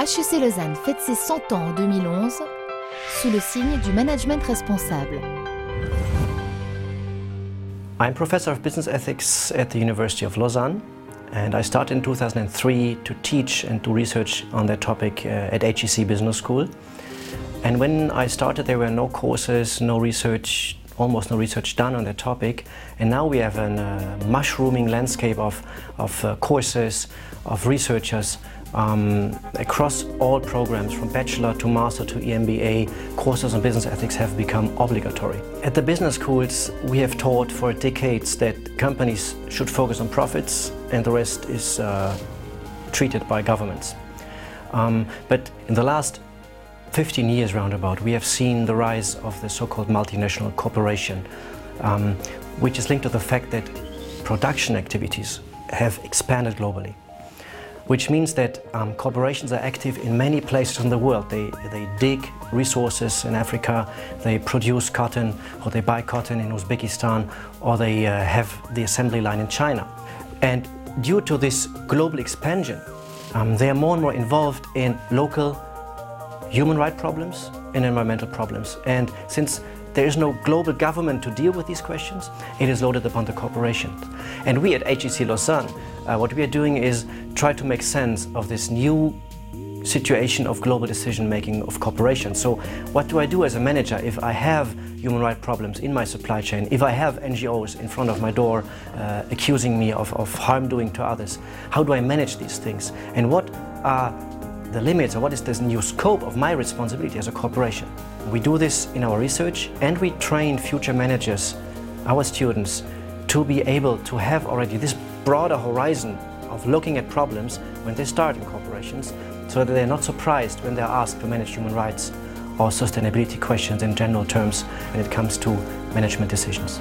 HEC Lausanne fête ses 100 ans en 2011 sous le signe du management responsable. I'm professor of business ethics at the University of Lausanne and I started in 2003 to teach and do research on that topic uh, at HEC Business School. And when I started there were no courses, no research, almost no research done on that topic and now we have a uh, mushrooming landscape of, of uh, courses, of researchers um, across all programs from bachelor to master to EMBA, courses on business ethics have become obligatory. At the business schools we have taught for decades that companies should focus on profits and the rest is uh, treated by governments. Um, but in the last 15 years roundabout we have seen the rise of the so-called multinational corporation um, which is linked to the fact that production activities have expanded globally which means that um, corporations are active in many places in the world. They, they dig resources in Africa, they produce cotton, or they buy cotton in Uzbekistan, or they uh, have the assembly line in China. And due to this global expansion, um, they are more and more involved in local human rights problems and environmental problems. And since there is no global government to deal with these questions, it is loaded upon the corporations. And we at HEC Lausanne, uh, what we are doing is try to make sense of this new situation of global decision making of corporations. So what do I do as a manager if I have human rights problems in my supply chain, if I have NGOs in front of my door uh, accusing me of, of harm doing to others? How do I manage these things? And what are the limits or what is this new scope of my responsibility as a corporation? We do this in our research and we train future managers, our students, to be able to have already this broader horizon of looking at problems when they start in corporations so that they're not surprised when they're asked to manage human rights or sustainability questions in general terms when it comes to management decisions.